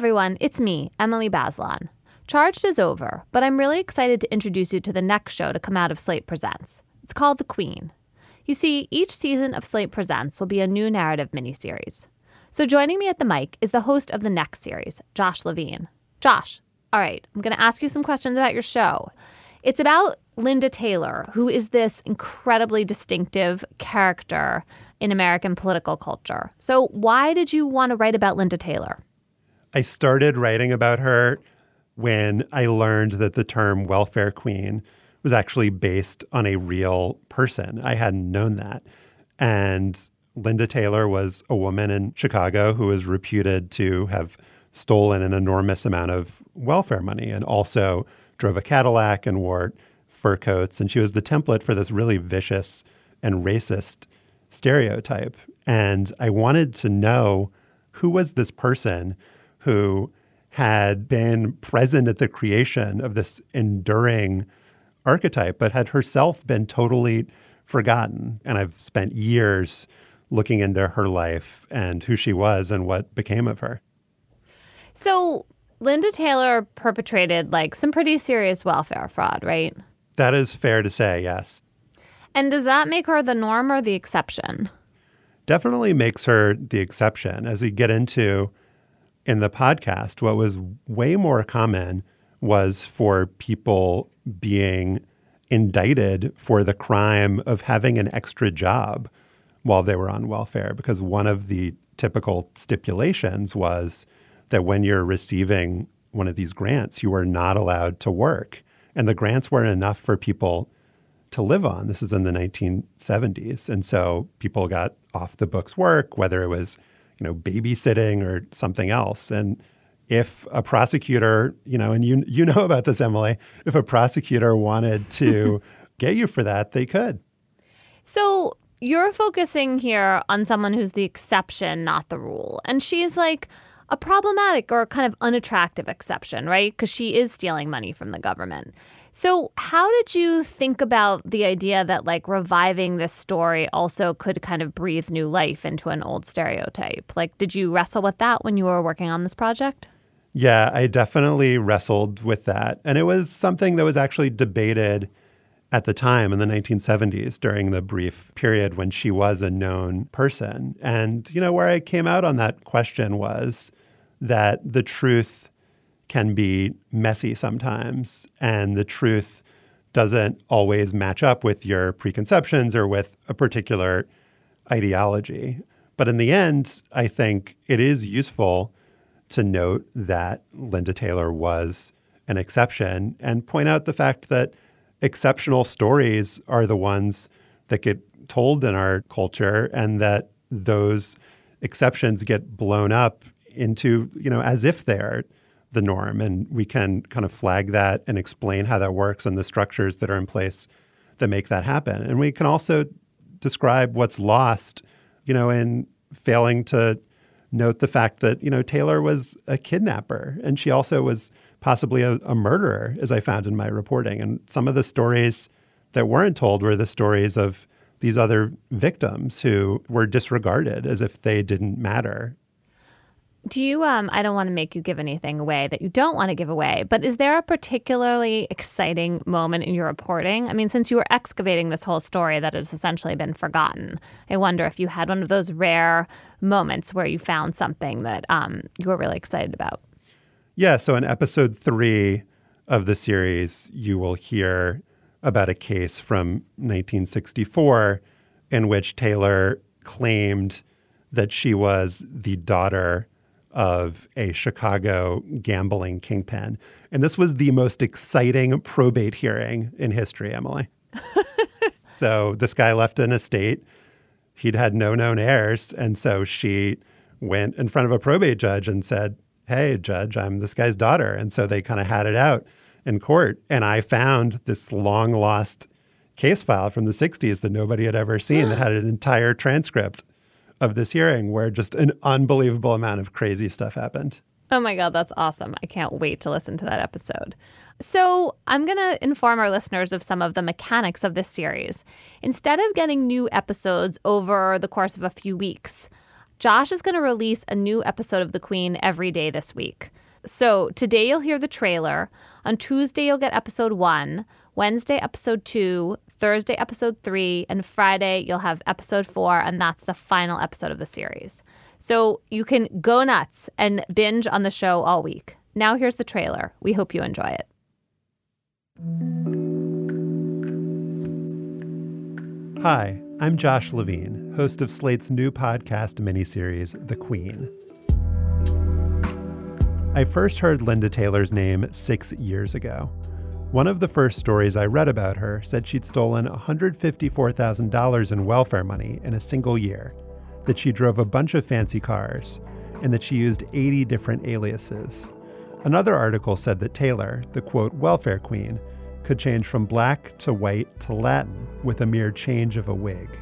everyone, it's me, Emily Bazelon. Charged is over, but I'm really excited to introduce you to the next show to come out of Slate Presents. It's called The Queen. You see, each season of Slate Presents will be a new narrative miniseries. So joining me at the mic is the host of the next series, Josh Levin. Josh, all right, I'm going to ask you some questions about your show. It's about Linda Taylor, who is this incredibly distinctive character in American political culture. So, why did you want to write about Linda Taylor? I started writing about her when I learned that the term welfare queen was actually based on a real person. I hadn't known that. And Linda Taylor was a woman in Chicago who was reputed to have stolen an enormous amount of welfare money and also drove a Cadillac and wore fur coats. And she was the template for this really vicious and racist stereotype. And I wanted to know who was this person who had been present at the creation of this enduring archetype, but had herself been totally forgotten. And I've spent years looking into her life and who she was and what became of her. So, Linda Taylor perpetrated like some pretty serious welfare fraud, right? That is fair to say, yes. And does that make her the norm or the exception? Definitely makes her the exception. As we get into in the podcast, what was way more common was for people being indicted for the crime of having an extra job while they were on welfare. Because one of the typical stipulations was that when you're receiving one of these grants, you are not allowed to work. And the grants weren't enough for people to live on. This is in the 1970s. And so people got off the books work, whether it was you know, babysitting or something else. And if a prosecutor, you know, and you you know about this, Emily, if a prosecutor wanted to get you for that, they could. So you're focusing here on someone who's the exception, not the rule. And she's like a problematic or kind of unattractive exception, right? Because she is stealing money from the government. So, how did you think about the idea that like reviving this story also could kind of breathe new life into an old stereotype? Like, did you wrestle with that when you were working on this project? Yeah, I definitely wrestled with that. And it was something that was actually debated at the time in the 1970s during the brief period when she was a known person. And, you know, where I came out on that question was that the truth can be messy sometimes, and the truth doesn't always match up with your preconceptions or with a particular ideology. But in the end, I think it is useful to note that Linda Taylor was an exception and point out the fact that exceptional stories are the ones that get told in our culture and that those exceptions get blown up into, you know, as if they're the norm. And we can kind of flag that and explain how that works and the structures that are in place that make that happen. And we can also describe what's lost, you know, in failing to note the fact that, you know, Taylor was a kidnapper and she also was possibly a, a murderer, as I found in my reporting. And some of the stories that weren't told were the stories of these other victims who were disregarded as if they didn't matter do you um I don't want to make you give anything away that you don't want to give away, but is there a particularly exciting moment in your reporting? I mean, since you were excavating this whole story that has essentially been forgotten, I wonder if you had one of those rare moments where you found something that um, you were really excited about. Yeah, so in episode 3 of the series, you will hear about a case from 1964 in which Taylor claimed that she was the daughter of a Chicago gambling kingpin. And this was the most exciting probate hearing in history, Emily. so this guy left an estate. He'd had no known heirs. And so she went in front of a probate judge and said, Hey, judge, I'm this guy's daughter. And so they kind of had it out in court. And I found this long lost case file from the 60s that nobody had ever seen that had an entire transcript of this hearing where just an unbelievable amount of crazy stuff happened. Oh my God, that's awesome. I can't wait to listen to that episode. So, I'm going to inform our listeners of some of the mechanics of this series. Instead of getting new episodes over the course of a few weeks, Josh is going to release a new episode of The Queen every day this week. So today you'll hear the trailer. On Tuesday, you'll get episode one. Wednesday, episode two. Thursday, episode three. And Friday, you'll have episode four. And that's the final episode of the series. So you can go nuts and binge on the show all week. Now, here's the trailer. We hope you enjoy it. Hi, I'm Josh Levin, host of Slate's new podcast miniseries, The Queen. I first heard Linda Taylor's name six years ago. One of the first stories I read about her said she'd stolen $154,000 in welfare money in a single year, that she drove a bunch of fancy cars, and that she used 80 different aliases. Another article said that Taylor, the quote, welfare queen, could change from black to white to Latin with a mere change of a wig.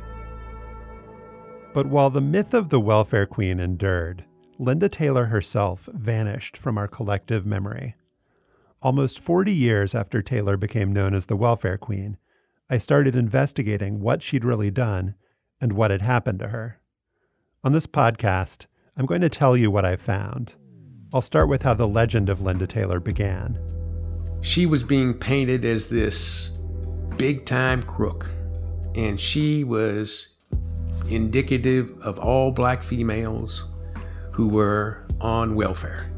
But while the myth of the welfare queen endured, Linda Taylor herself vanished from our collective memory. Almost 40 years after Taylor became known as the welfare queen, I started investigating what she'd really done and what had happened to her. On this podcast, I'm going to tell you what I found. I'll start with how the legend of Linda Taylor began. She was being painted as this big time crook, and she was indicative of all black females who were on welfare.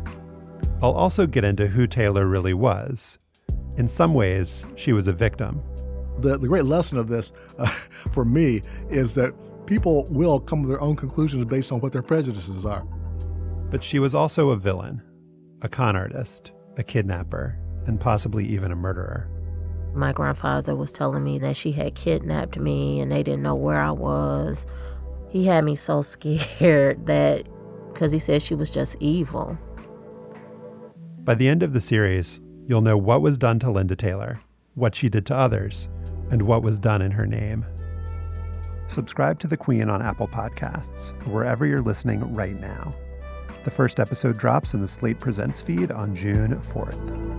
I'll also get into who Taylor really was. In some ways, she was a victim. The, the great lesson of this uh, for me is that people will come to their own conclusions based on what their prejudices are. But she was also a villain, a con artist, a kidnapper, and possibly even a murderer. My grandfather was telling me that she had kidnapped me and they didn't know where I was. He had me so scared that because he said she was just evil. By the end of the series, you'll know what was done to Linda Taylor, what she did to others, and what was done in her name. Subscribe to The Queen on Apple Podcasts, wherever you're listening right now. The first episode drops in the Slate Presents feed on June 4th.